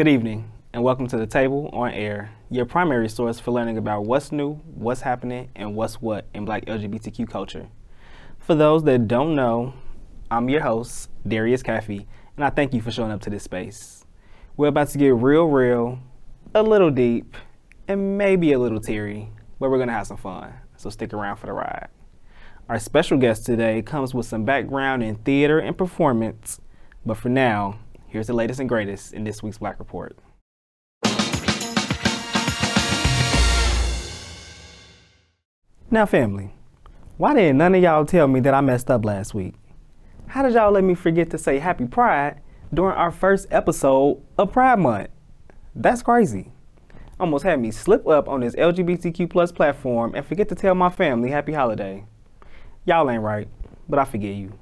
Good evening, and welcome to the Table on Air, your primary source for learning about what's new, what's happening, and what's what in black LGBTQ culture. For those that don't know, I'm your host, Darius Caffey, and I thank you for showing up to this space. We're about to get real, real, a little deep, and maybe a little teary, but we're gonna have some fun, so stick around for the ride. Our special guest today comes with some background in theater and performance, but for now, here's the latest and greatest in this week's Black Report. Now, family, why didn't none of y'all tell me that I messed up last week? How did y'all let me forget to say Happy Pride during our first episode of Pride Month? That's crazy. Almost had me slip up on this LGBTQ plus platform and forget to tell my family Happy Holiday. Y'all ain't right, but I forgive you.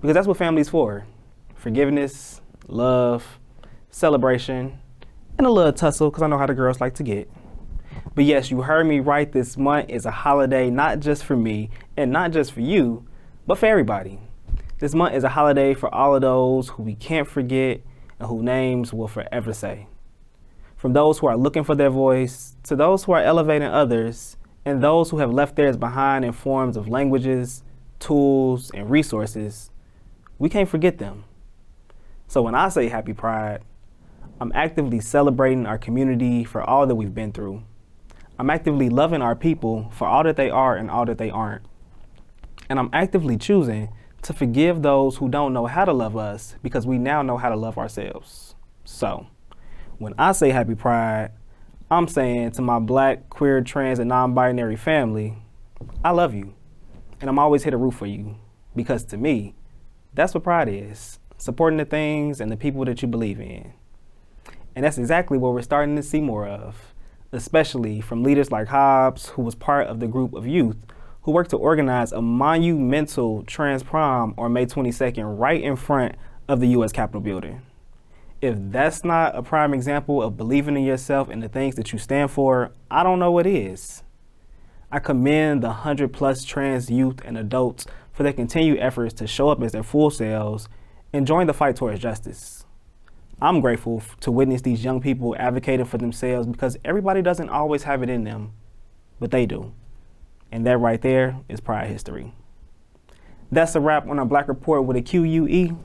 Because that's what family's for forgiveness, love, celebration, and a little tussle, because I know how the girls like to get. But yes, you heard me right. This month is a holiday not just for me and not just for you, but for everybody. This month is a holiday for all of those who we can't forget and whose names will forever say. From those who are looking for their voice to those who are elevating others and those who have left theirs behind in forms of languages, tools, and resources, we can't forget them. So when I say Happy Pride, I'm actively celebrating our community for all that we've been through. I'm actively loving our people for all that they are and all that they aren't. And I'm actively choosing to forgive those who don't know how to love us because we now know how to love ourselves. So, when I say Happy Pride, I'm saying to my black, queer, trans, and non binary family, I love you. And I'm always here to root for you. Because to me, that's what pride is supporting the things and the people that you believe in. And that's exactly what we're starting to see more of, especially from leaders like Hobbs, who was part of the group of youth who worked to organize a monumental trans prom on May 22nd right in front of the US Capitol building if that's not a prime example of believing in yourself and the things that you stand for, I don't know what is. I commend the 100 plus trans youth and adults for their continued efforts to show up as their full selves and join the fight towards justice. I'm grateful to witness these young people advocating for themselves because everybody doesn't always have it in them, but they do. And that right there is pride history. That's a wrap on our Black Report with a QUE.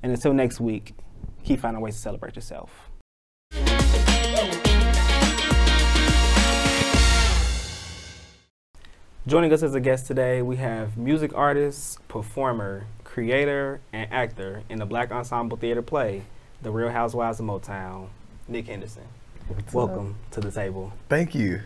And until next week, keep finding ways to celebrate yourself. Joining us as a guest today, we have music artist, performer, creator, and actor in the Black Ensemble Theater play, The Real Housewives of Motown, Nick Henderson. What's Welcome up? to the table. Thank you.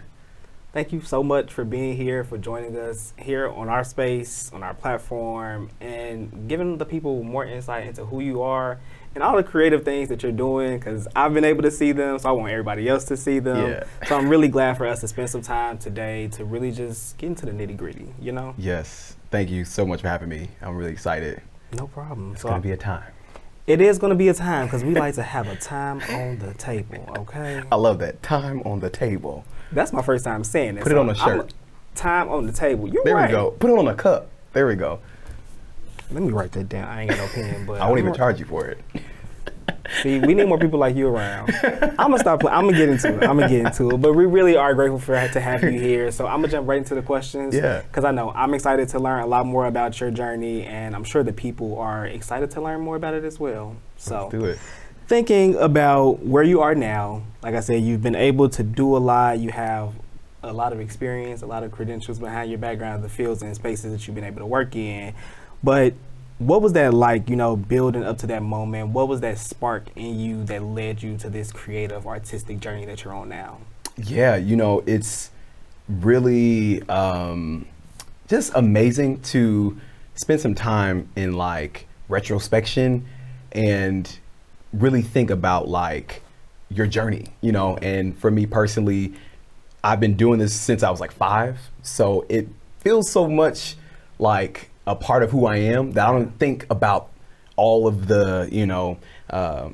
Thank you so much for being here, for joining us here on our space, on our platform, and giving the people more insight into who you are and all the creative things that you're doing because I've been able to see them, so I want everybody else to see them. Yeah. so I'm really glad for us to spend some time today to really just get into the nitty gritty, you know? Yes. Thank you so much for having me. I'm really excited. No problem. It's so going to be a time. It is going to be a time because we like to have a time on the table, okay? I love that. Time on the table. That's my first time saying it. Put so it on a shirt. A, time on the table. You There right. There we go. Put it on a cup. There we go. Let me write that down. I ain't got no pen, but I won't even charge you for it. See, we need more people like you around. I'm gonna stop. I'm gonna get into it. I'm gonna get into it. But we really are grateful for to have you here. So I'm gonna jump right into the questions. Yeah. Because I know I'm excited to learn a lot more about your journey, and I'm sure the people are excited to learn more about it as well. So Let's do it. Thinking about where you are now, like I said, you've been able to do a lot. You have a lot of experience, a lot of credentials behind your background, the fields and spaces that you've been able to work in. But what was that like, you know, building up to that moment? What was that spark in you that led you to this creative, artistic journey that you're on now? Yeah, you know, it's really um, just amazing to spend some time in like retrospection and really think about like your journey, you know. And for me personally, I've been doing this since I was like five, so it feels so much like a part of who I am that I don't think about all of the, you know, uh,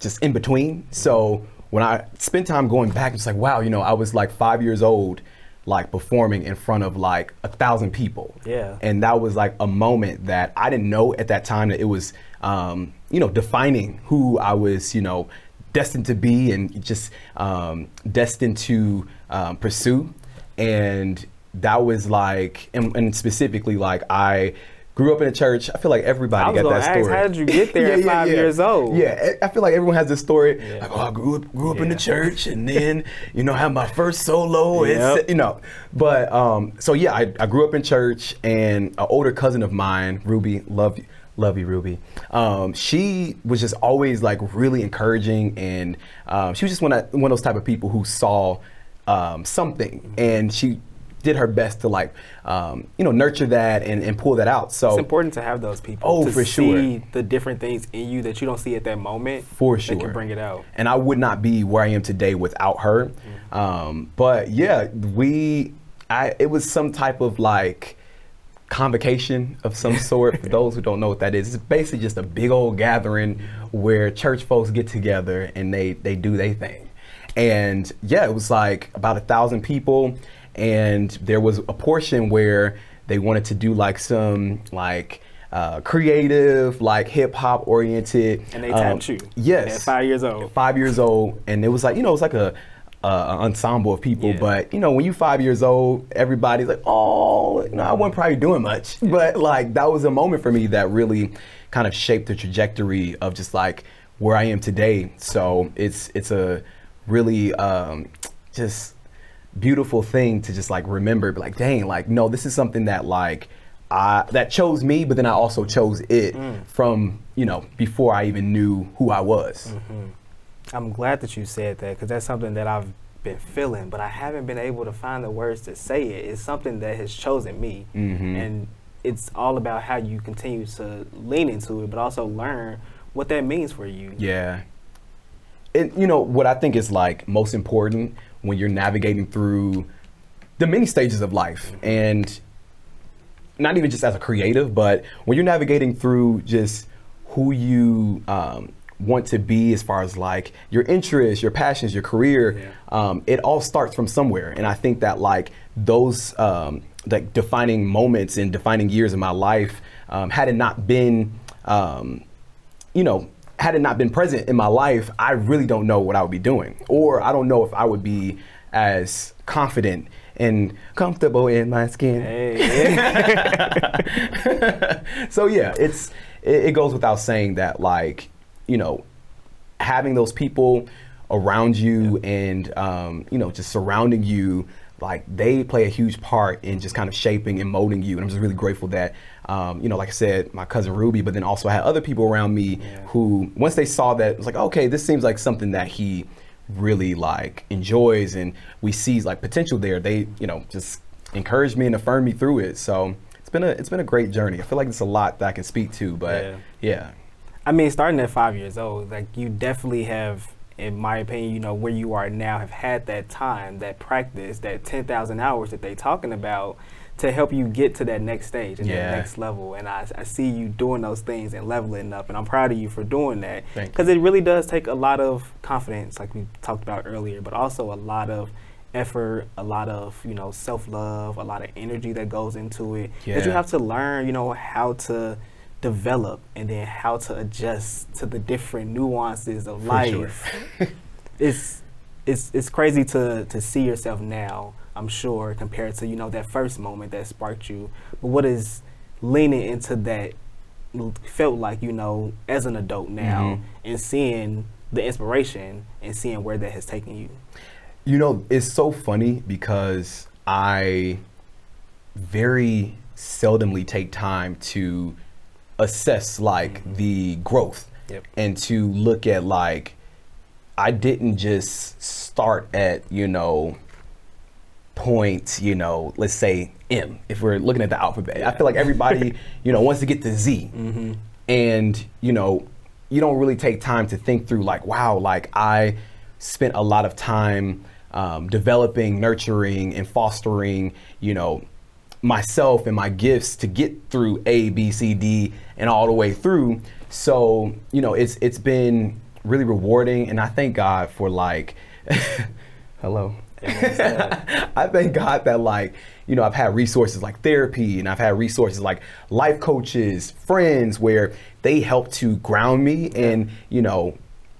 just in between. So when I spend time going back, it's like, wow, you know, I was like five years old, like performing in front of like a thousand people. Yeah. And that was like a moment that I didn't know at that time that it was, um, you know, defining who I was, you know, destined to be and just um, destined to um, pursue. And that was like, and, and specifically, like I grew up in a church. I feel like everybody got that ask, story. how did you get there at five years old? Yeah, I feel like everyone has this story. Yeah. Like, oh, I grew up, grew up in the church, and then you know, had my first solo. Yep. It's you know, but um, so yeah, I, I grew up in church, and an older cousin of mine, Ruby, love you. Love you, Ruby. Um, she was just always like really encouraging, and um, she was just one of, one of those type of people who saw um, something, and she did her best to like, um, you know, nurture that and, and pull that out. So It's important to have those people. Oh, to for sure. see the different things in you that you don't see at that moment. For That sure. can bring it out. and I would not be where I am today without her. Um, but yeah, we, I, it was some type of like convocation of some sort. For those who don't know what that is, it's basically just a big old gathering where church folks get together and they they do their thing. And yeah, it was like about a thousand people, and there was a portion where they wanted to do like some like. Uh, creative, like hip hop oriented, And they um, you. Yes, At five years old. five years old, and it was like you know it was like a, a a ensemble of people. Yeah. But you know when you five years old, everybody's like, oh, you know, I wasn't probably doing much, but like that was a moment for me that really kind of shaped the trajectory of just like where I am today. So it's it's a really um, just beautiful thing to just like remember, be like, dang, like no, this is something that like. I, that chose me, but then I also chose it Mm. from you know before I even knew who I was. Mm-hmm. I'm glad that you said that because that's something that I've been feeling, but I haven't been able to find the words to say it. It's something that has chosen me, Mhm. and it's all about how you continue to lean into it, but also learn what that means for you. Yeah. And you know what I think is like most important when you're navigating through the many stages of life and not even just as a creative, but when you're navigating through just who you um, want to be as far as like your interests, your passions, your career, Yeah. um, it all starts from somewhere. And I think that like those um, like defining moments and defining years in my life, um, had it not been, um, you know, had it not been present in my life, I really don't know what I would be doing, or I don't know if I would be as confident and comfortable in my skin. Hey, so yeah, it's it, it goes without saying that like you know having those people around you and um, you know just surrounding you like they play a huge part in just kind of shaping and molding you. And i'm just really grateful that um, you know like i said my cousin ruby but then also i had other people around me Yeah. who once they saw that it was like okay this seems like something that he really like enjoys and we see like potential there they you know just encouraged me and affirmed me through it so it's been a it's been a great journey i feel like it's a lot that i can speak to but Yeah. yeah I mean, starting at five years old, like you definitely have, in my opinion, you know, where you are now, have had that time, that practice, that 10,000 hours that they talking about to help you get to that next stage and Yeah. that next level. And I, I see you doing those things and leveling up, and I'm proud of you for doing that. Because it really does take a lot of confidence, like we talked about earlier, but also a lot of effort, a lot of, you know, self-love, a lot of energy that goes into it. That you have to learn, you know, how to develop and then how to adjust to the different nuances of For life. sure. it's it's it's crazy to to see yourself now, I'm sure, compared to, you know, that first moment that sparked you. But what is leaning into that felt like, you know, as an adult now Mhm. and seeing the inspiration and seeing where that has taken you. You know, it's so funny because I very seldomly take time to assess like the growth Yep. and to look at like I didn't just start at, you know, point, you know, let's say M, if we're looking at the alphabet. I feel like everybody, you know, wants to get to Z. Mm-hmm. and you know you don't really take time to think through like wow like i spent a lot of time um, developing nurturing and fostering you know myself and my gifts to get through a b c d and all the way through so you know it's it's been really rewarding and i thank god for like hello I thank God that like, you know, I've had resources like therapy and I've had resources like life coaches, friends where they help to ground me and, you know,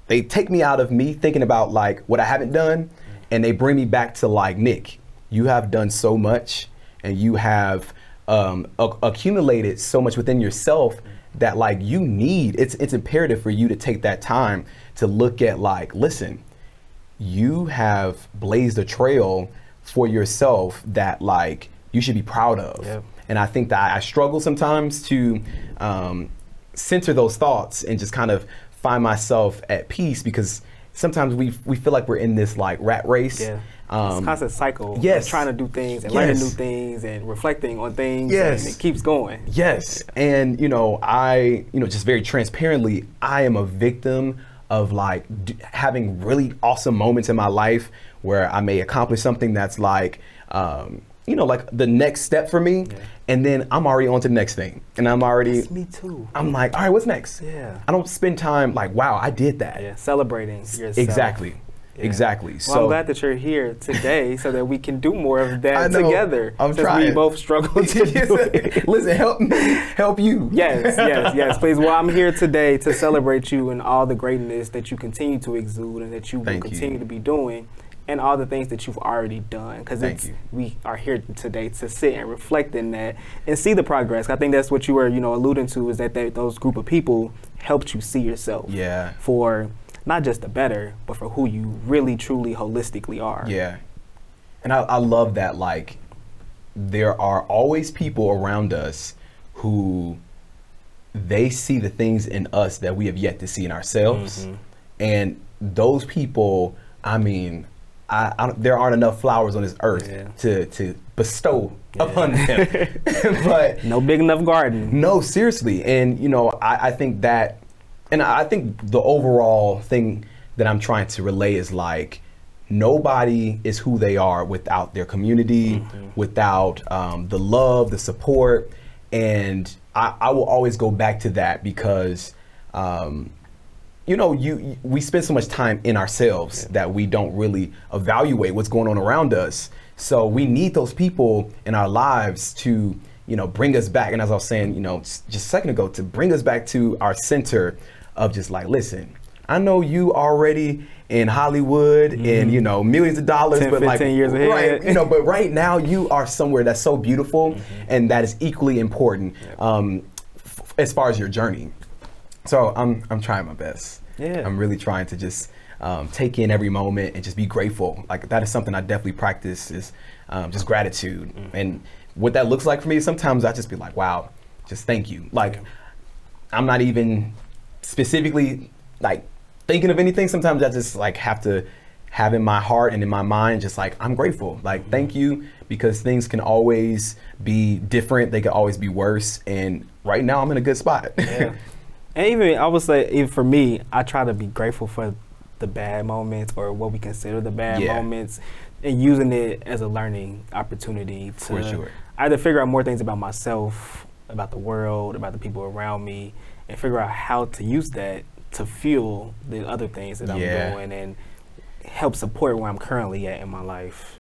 they take me out of me thinking about like what I haven't done, and they bring me back to like Nick. You have done so much, and you have um, a- accumulated so much within yourself that like you need. It's it's imperative for you to take that time to look at like, listen, you have blazed a trail for yourself that like you should be proud of. Yep. And I think that I struggle sometimes to um, center those thoughts and just kind of find myself at peace because sometimes we we feel like we're in this like rat race. Yeah. Um, it's a constant cycle. of yes. trying to do things and learning new things and reflecting on things. Yes. And it keeps going. Yes, and you know, I, you know, just very transparently, I am a victim of like d- having really awesome moments in my life where I may accomplish something that's like, um, you know, like the next step for me, Yeah. and then I'm already on to the next thing, and I'm already, It's me too. I'm like, all right, what's next? Yeah. I don't spend time like, wow, I did that. Yeah, celebrating yourself. Exactly, Yeah. exactly. Well, so I'm glad that you're here today so that we can do more of that know. together. I'm since trying. we both struggle to do it. Listen, help me, help you. Yes, yes, yes, please. Well, I'm here today to celebrate you and all the greatness that you continue to exude and that you will Thank you. continue to be doing and all the things that you've already done. Because you. we are here today to sit and reflect in that and see the progress. I think that's what you were, you know, alluding to is that they, those group of people helped you see yourself Yeah. for not just the better, but for who you really, truly, holistically are. Yeah. And I, I love that, like, there are always people around us who they see the things in us that we have yet to see in ourselves. Mhm. And those people, I mean, I, I don't, there aren't enough flowers on this earth Yeah. to, to bestow Yeah. upon them. but No big enough garden. no, seriously. And, you know, I, I think that, and I think the overall thing that I'm trying to relay is like, nobody is who they are without their community, without um, the love, the support. And I, I will always go back to that because, um, you know, you, you- we spend so much time in ourselves that we don't really evaluate what's going on around us. So we need those people in our lives to, you know, bring us back. And as I was saying, you know, just a second ago, to bring us back to our center of just like, listen, I know you already in Hollywood and you know millions of dollars, 10, but like 15 years ahead. right, you know, but right now you are somewhere that's so beautiful and that is equally important um, f- as far as your journey. So I'm I'm trying my best. Yeah. I'm really trying to just um, take in every moment and just be grateful. Like that is something I definitely practice is um, just gratitude. And what that looks like for me, sometimes I just be like, wow, just thank you. Like I'm not even specifically like thinking of anything. Sometimes I just like have to have in my heart and in my mind just like I'm grateful. Like thank you because things can always be different. They can always be worse. And right now I'm in a good spot. Yeah. and even I would say, even for me, I try to be grateful for the bad moments or what we consider the bad Yeah. moments, and using it as a learning opportunity to For sure. either figure out more things about myself, about the world, about the people around me, and figure out how to use that to fuel the other things that I'm Yeah. doing and help support where I'm currently at in my life.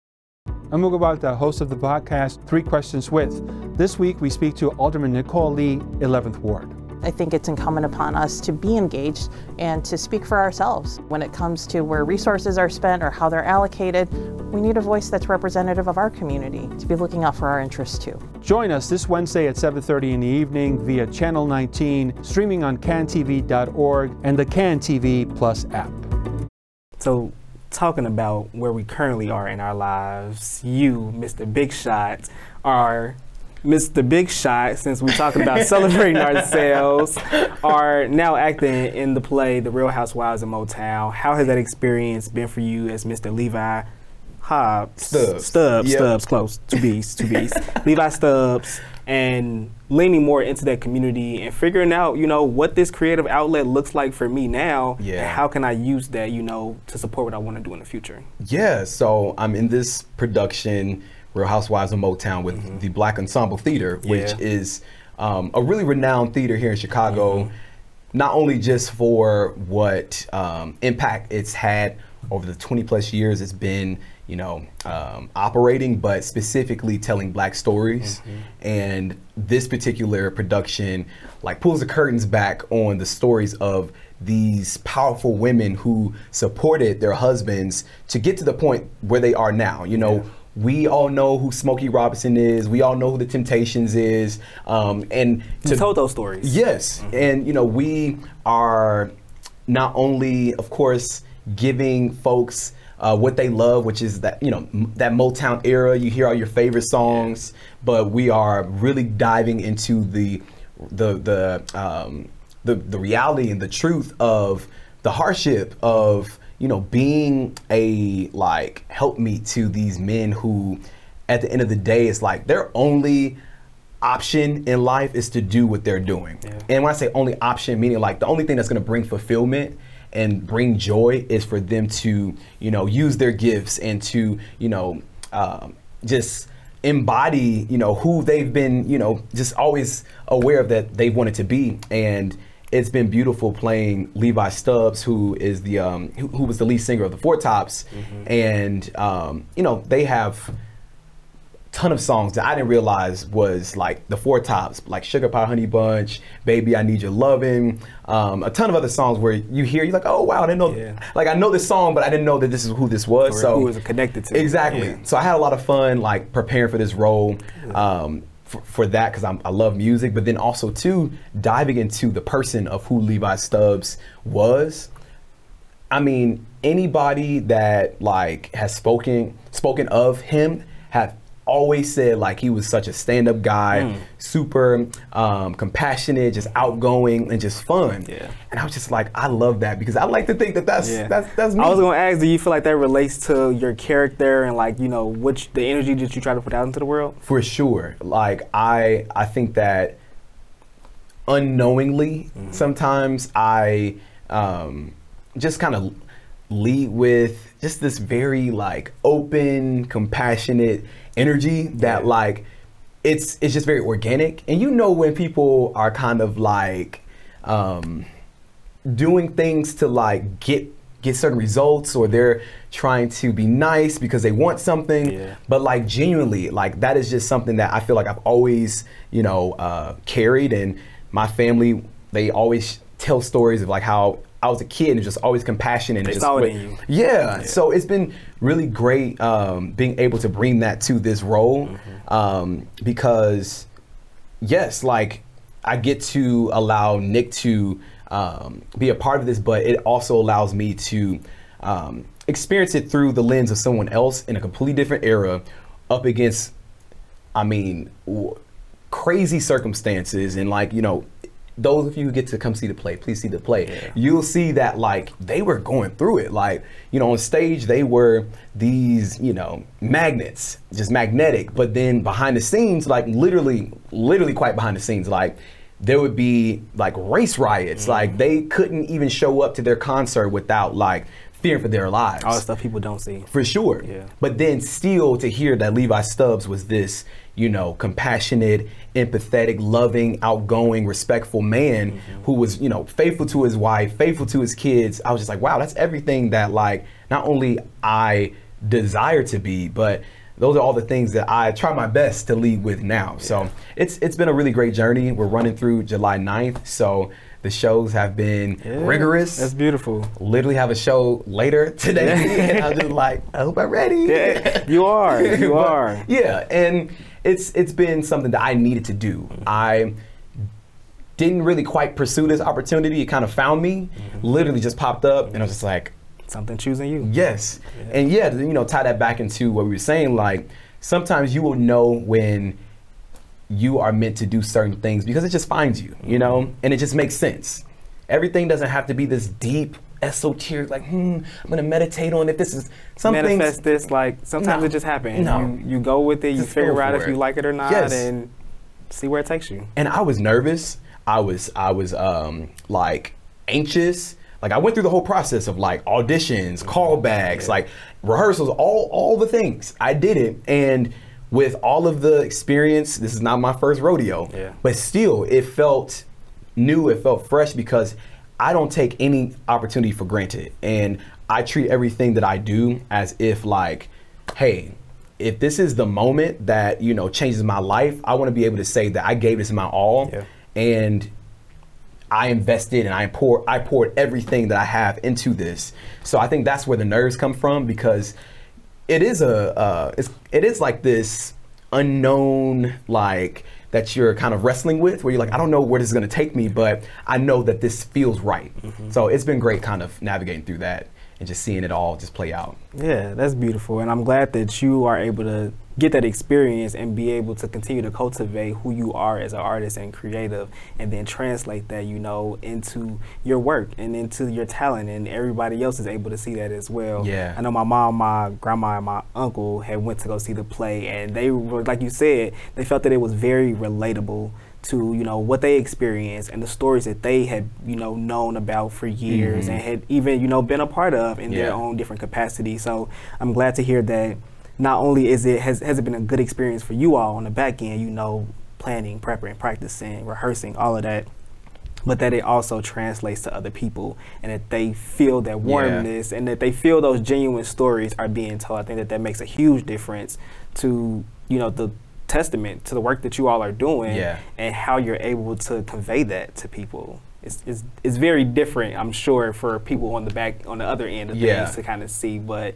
I'm Mughal Baghdad, host of the podcast Three Questions With. This week we speak to Alderman Nicole Lee, 11th Ward. I think it's incumbent upon us to be engaged and to speak for ourselves. When it comes to where resources are spent or how they're allocated, we need a voice that's representative of our community to be looking out for our interests too. Join us this Wednesday at 7:30 in the evening via Channel 19, streaming on cantv.org and the Can TV Plus app. So, talking about where we currently are in our lives, you, Mr. Big Shot, are Mr. Big Shot, since we're talking about celebrating ourselves, are now acting in the play The Real Housewives of Motown. How has that experience been for you as Mr. Levi Hobbs? Stubbs. Stubbs, Yep. Stubbs, close. Two B's, two B's. Levi Stubbs, and leaning more into that community and figuring out, you know, what this creative outlet looks like for me now. Yeah. And how can I use that, you know, to support what I want to do in the future? Yeah, so I'm in this production, Real Housewives of Motown, with the Black Ensemble Theater, which Yeah. is um, a really renowned theater here in Chicago, not only just for what um, impact it's had over the 20 plus years it's been, you know, um, operating, but specifically telling black stories. And this particular production, like, pulls the curtains back on the stories of these powerful women who supported their husbands to get to the point where they are now. You know, we all know who Smokey Robinson is. We all know who the Temptations is. Um, and You told those stories. Yes, and you know we are not only, of course, giving folks uh, what they love, which is that you know m- that Motown era. You hear all your favorite songs, but we are really diving into the the the um, the, the reality and the truth of the hardship of you know being a like help me to these men who at the end of the day it's like their only option in life is to do what they're doing. Yeah. And when I say only option, meaning like the only thing that's going to bring fulfillment and bring joy is for them to, you know, use their gifts and to, you know, um, just embody, you know, who they've been, you know, just always aware of that they've wanted to be. And it's been beautiful playing Levi Stubbs, who is the um, who, who was the lead singer of the Four Tops, and um, you know they have ton of songs that I didn't realize was like the four tops, like Sugar Pie Honey Bunch, Baby I Need Your Lovin', um, a ton of other songs where you hear, you're like, oh wow, I didn't know, Yeah. like I know this song, but I didn't know that this is who this was. Or so who it connected to. Exactly. Yeah. So I had a lot of fun like preparing for this role. Um, for, for that because I love music, but then also too diving into the person of who Levi Stubbs was. I mean, anybody that like has spoken spoken of him have always said like he was such a stand-up guy, Hmm. super um, compassionate, just outgoing and just fun. Yeah. And I was just like, I love that because I like to think that that's Yeah. that's that's me. I was gonna ask, do you feel like that relates to your character and like you know which the energy that you try to put out into the world? For sure. Like I I think that unknowingly sometimes I um, just kind of lead with just this very like open, compassionate energy that Yeah. like it's it's just very organic. And you know when people are kind of like um, doing things to like get get certain results or they're trying to be nice because they want something Yeah. but like genuinely like that is just something that i feel like i've always you know uh, carried and my family they always tell stories of like how i was a kid and just always compassionate and They just saw it in you. yeah. so it's been really great um, being able to bring that to this role Mm-hmm. um, because yes, like I get to allow Nick to um, be a part of this, but it also allows me to um, experience it through the lens of someone else in a completely different era, up against, I mean, w- crazy circumstances and like you know. Those of you who get to come see the play, please see the play. Yeah. You'll see that like they were going through it. Like, you know, on stage they were these, you know, magnets, just magnetic. But then behind the scenes, like literally, literally quite behind the scenes, like there would be like race riots. Mm-hmm. Like they couldn't even show up to their concert without like fearing for their lives. All the stuff people don't see. For sure. Yeah. But then still to hear that Levi Stubbs was this, you know, compassionate, empathetic, loving, outgoing, respectful man Mm-hmm. who was, you know, faithful to his wife, faithful to his kids. I was just like, wow, that's everything that like not only I desire to be, but those are all the things that I try my best to lead with now. So it's it's been a really great journey. We're running through July 9th. So the shows have been Yeah, rigorous That's beautiful. literally have a show later today. and I'm just like, I hope I'm ready. Yeah, you are. You But, are. Yeah, and it's it's been something that I needed to do. I didn't really quite pursue this opportunity. It kind of found me, mm-hmm. literally just popped up, and I was just like, Something choosing you. Yes. And yeah, you know, tie that back into what we were saying, like sometimes you will know when you are meant to do certain things because it just finds you, you know, and it just makes sense. Everything doesn't have to be this deep, esoteric, like, hmm, I'm gonna meditate on it. This is something. Manifest this like sometimes No. it just happens. No. You, you go with it. You Just figure out if it. you like it or not, Yes. and see where it takes you. and I was nervous. I was I was um like anxious. Like I went through the whole process of like auditions, callbacks, like rehearsals, all all the things. I did it and with all of the experience, this is not my first rodeo. Yeah. But still it felt new, it felt fresh because I don't take any opportunity for granted and I treat everything that I do as if like hey, if this is the moment that you know changes my life, I want to be able to say that I gave this my all, Yeah. and I invested and I poured I poured everything that I have into this. So I think that's where the nerves come from because it is a uh, it's, it is like this unknown like that you're kind of wrestling with where you're like I don't know where this is going to take me but I know that this feels right. So it's been great kind of navigating through that and just seeing it all just play out. Yeah, that's beautiful. And I'm glad that you are able to get that experience and be able to continue to cultivate who you are as an artist and creative and then translate that, you know, into your work and into your talent and everybody else is able to see that as well. Yeah. I know my mom, my grandma, and my uncle had went to go see the play and they were like you said, they felt that it was very relatable to you know what they experienced and the stories that they had you know known about for years mm-hmm. and had even you know been a part of in their own different capacity. So I'm glad to hear that. Not only is it has has it been a good experience for you all on the back end, you know, planning, preparing, practicing, rehearsing, all of that, but that it also translates to other people and that they feel that warmness and that they feel those genuine stories are being told. I think that that makes a huge difference to you know the testament to the work that you all are doing Yeah. and how you're able to convey that to people. It's, it's, it's very different, I'm sure, for people on the back on the other end of Yeah. things to kind of see, but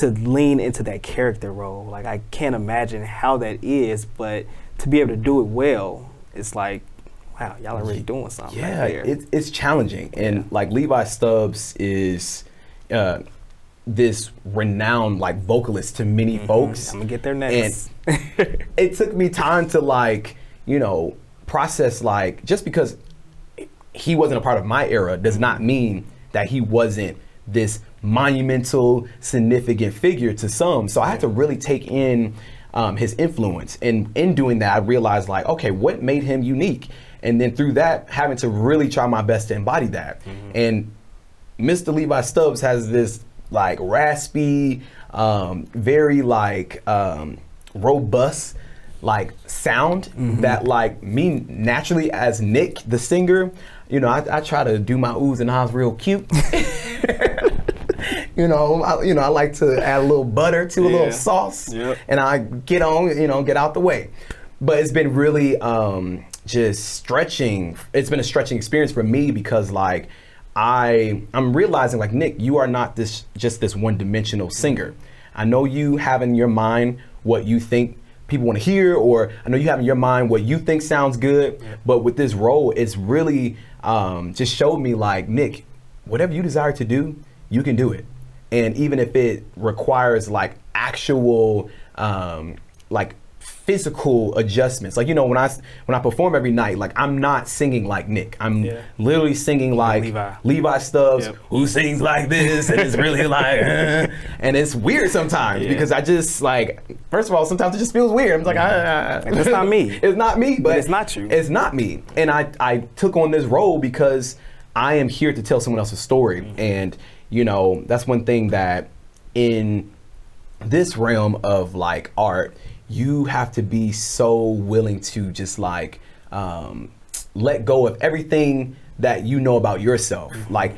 to lean into that character role, like I can't imagine how that is, but to be able to do it well, it's like, wow, y'all are really doing something. Yeah, right it, it's challenging, and like Levi Stubbs is uh, this renowned like vocalist to many folks. I'm gonna get there next. it took me time to like you know process like just because he wasn't a part of my era does not mean that he wasn't this monumental significant figure to some. So i had to really take in um, his influence. And in doing that i realized like okay what made him unique? And then through that having to really try my best to embody that. And Mr. Levi Stubbs has this like raspy, um, very like um, robust like sound that like me naturally as Nick the singer, you know, I, I try to do my oohs and ahs real cute. you know, I, you know, I like to add a little butter to a Yeah. little sauce, Yep. and I get on, you know, get out the way. But it's been really um, just stretching. It's been a stretching experience for me because like I I'm realizing like Nick, you are not this just this one dimensional singer. I know you have in your mind what you think people want to hear, or I know you have in your mind what you think sounds good. But with this role, it's really um, just showed me like Nick, whatever you desire to do, you can do it. And even if it requires like actual um, like physical adjustments. Like you know when I when I perform every night, like I'm not singing like Nick. I'm Yeah. literally singing like Levi. Levi Stubbs, Yep. who sings like this, and it's really like, uh, and it's weird sometimes Yeah. because I just like, first of all, sometimes it just feels weird. I'm like, ah, Like, that's not me. it's not me, but, it's not you. It's not me, and I I took on this role because I am here to tell someone else's story, Mm-hmm. and you know that's one thing that in this realm of like art, you have to be so willing to just like um, let go of everything that you know about yourself. Mm-hmm. Like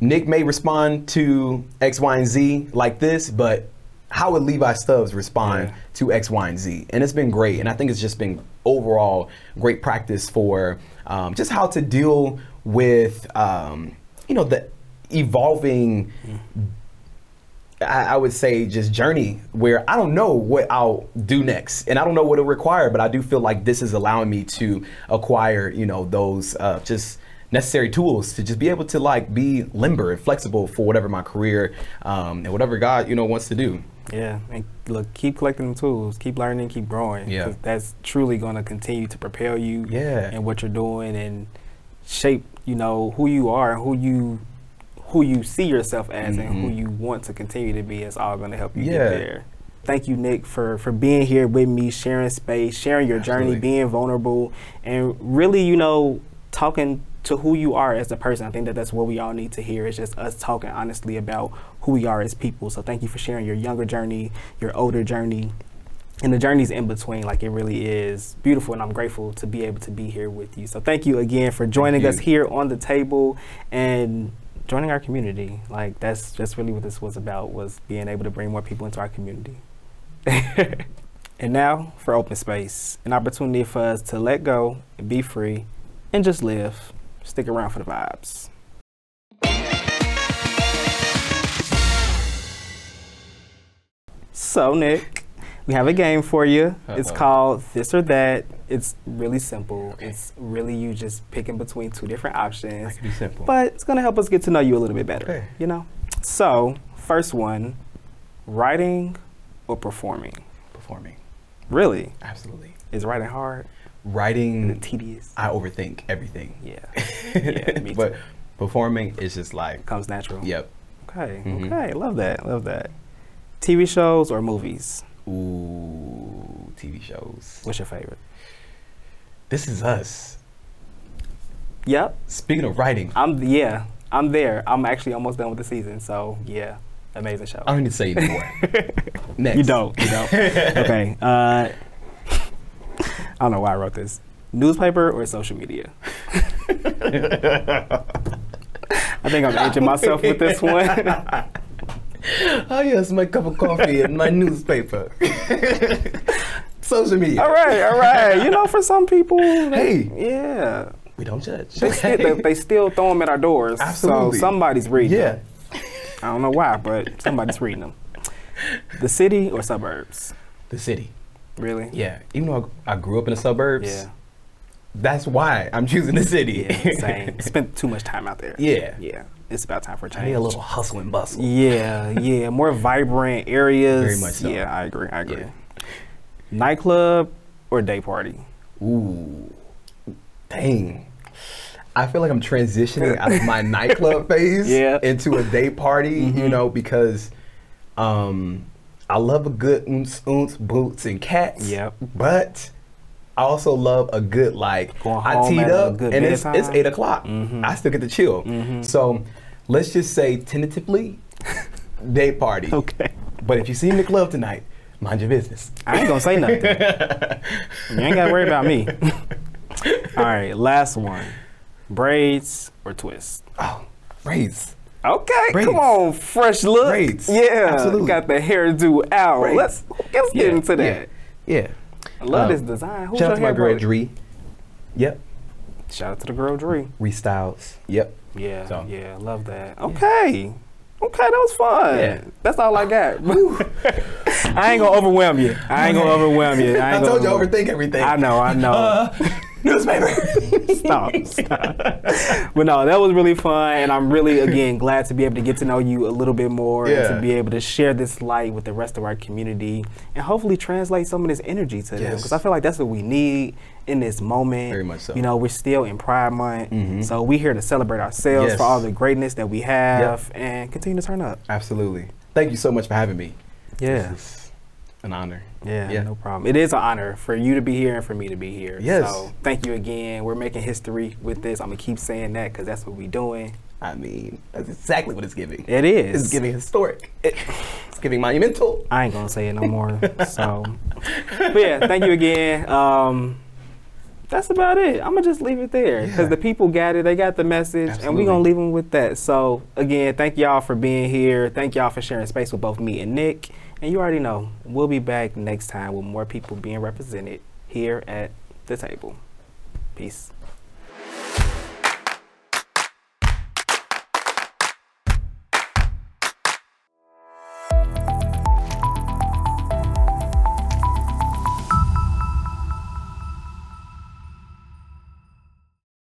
Nick may respond to X, Y, and Z like this, but how would Levi Stubbs respond Yeah. to X, Y, and Z? And it's been great, and I think it's just been overall great practice for um, just how to deal with um, you know the evolving I, I would say just journey where I don't know what I'll do next, and I don't know what it'll require, but I do feel like this is allowing me to acquire, you know, those uh, just necessary tools to just be able to like be limber and flexible for whatever my career um, and whatever God, you know, wants to do. Yeah, and look, keep collecting the tools, keep learning, keep growing. Yeah. that's truly going to continue to propel you. Yeah. And what you're doing and shape, you know, who you are and who you who you see yourself as and who Mhm. you want to continue to be. is all going to help you Yeah. get there. Thank you, Nick, for for being here with me, sharing space, sharing your journey, being vulnerable, and really, you know, talking to who you are as a person. I think that that's what we all need to hear. It's just us talking honestly about who we are as people. So thank you for sharing your younger journey, your older journey, and the journeys in between. Like it really is beautiful, and I'm grateful to be able to be here with you. So thank you again for joining us here on the table and joining our community. Like that's just really what this was about was being able to bring more people into our community. and now for open space, an opportunity for us to let go and be free and just live. Stick around for the vibes. So, Nick, we have a game for you. It's Uh-oh. called This or That. It's really simple. It's really you just picking between two different options. That could be simple. But it's going to help us get to know you a little bit better, Okay. you know? So, first one writing or performing? Performing. Really? Absolutely. Is writing hard Writing, tedious? I overthink everything. Yeah. Yeah, but performing is just like, Comes natural. yep. Okay. Mhm. Okay. Love that. Love that. TV shows or movies? Ooh, TV shows. What's your favorite? This is us. Yep. Speaking of writing, I'm yeah. I'm there. I'm actually almost done with the season. So yeah, amazing show. I don't need to say anymore. Next. You don't. You don't. okay. Uh, I don't know why I wrote this. Newspaper or social media? I think I'm aging myself with this one. Oh yes, my cup of coffee and my newspaper. Social media. all right, all right. You know, for some people, they- Hey. yeah, We don't judge. they, still, they, they still throw them at our doors. Absolutely. So somebody's reading. yeah. them. I don't know why, but somebody's reading them. The city or suburbs? The city. Really? Yeah. Even though I I grew up in the suburbs, Yeah. that's why I'm choosing the city. Yeah. Same. Spent too much time out there. Yeah. Yeah. It's about time for a I change. need a little hustle and bustle. Yeah, yeah, more vibrant areas. Very much so. Yeah, I agree. I agree. Yeah. Nightclub or day party? Ooh. Dang. I feel like I'm transitioning out of my nightclub phase Yeah. Mm-hmm. into a day party, you know, because um, I love a good oons, oons, boots, and cats. Yep. But I also love a good, like, I teed up good and it's, it's 8 o'clock. Mhm. I still get to chill. Mhm. So let's just say, tentatively, day party. Okay. But if you see me in the club tonight, mind your business. I ain't gonna say nothing. you ain't gotta worry about me. All right, last one. Braids or twists? Oh, braids. Okay, Braids. come on, fresh look. Braids. Yeah, Absolutely. got the hairdo out. Braids. Let's let's get into that. Yeah. I love Um, this design. Who's Shout out to my girl Dree. Yep. Shout out to the girl Dree. Restyles. Yep. Yeah, So- yeah, love that. Okay. Okay, that was fun. Yeah. That's all I got. I ain't gonna overwhelm you. I ain't gonna overwhelm you. I, I, ain't told you overthink everything. I know, I know. Uh, newspaper. stop, stop. but no, that was really fun, and I'm really again glad to be able to get to know you a little bit more, and to be able to share this light with the rest of our community, and hopefully translate some of this energy to them, because I feel like that's what we need in this moment. Very much so. You know, we're still in Pride Month, Mhm. so we're here to celebrate ourselves Yes. for all the greatness that we have, and continue to turn up. Absolutely. Thank you so much for having me. Yeah. An honor. Yeah, Yeah. no problem. It is an honor for you to be here and for me to be here. Yes. So thank you again. We're making history with this. I'm gonna keep saying that because that's what we're doing. I mean, that's exactly what it's giving. It is. It's giving historic. It- it's giving monumental. I ain't gonna say it no more. so, but yeah, thank you again. Um, that's about it. I'm gonna just leave it there because Yeah. the people got it. They got the message, and we're gonna leave them with that. So again, thank y'all for being here. Thank y'all for sharing space with both me and Nick. And you already know we'll be back next time with more people being represented here at the table. Peace.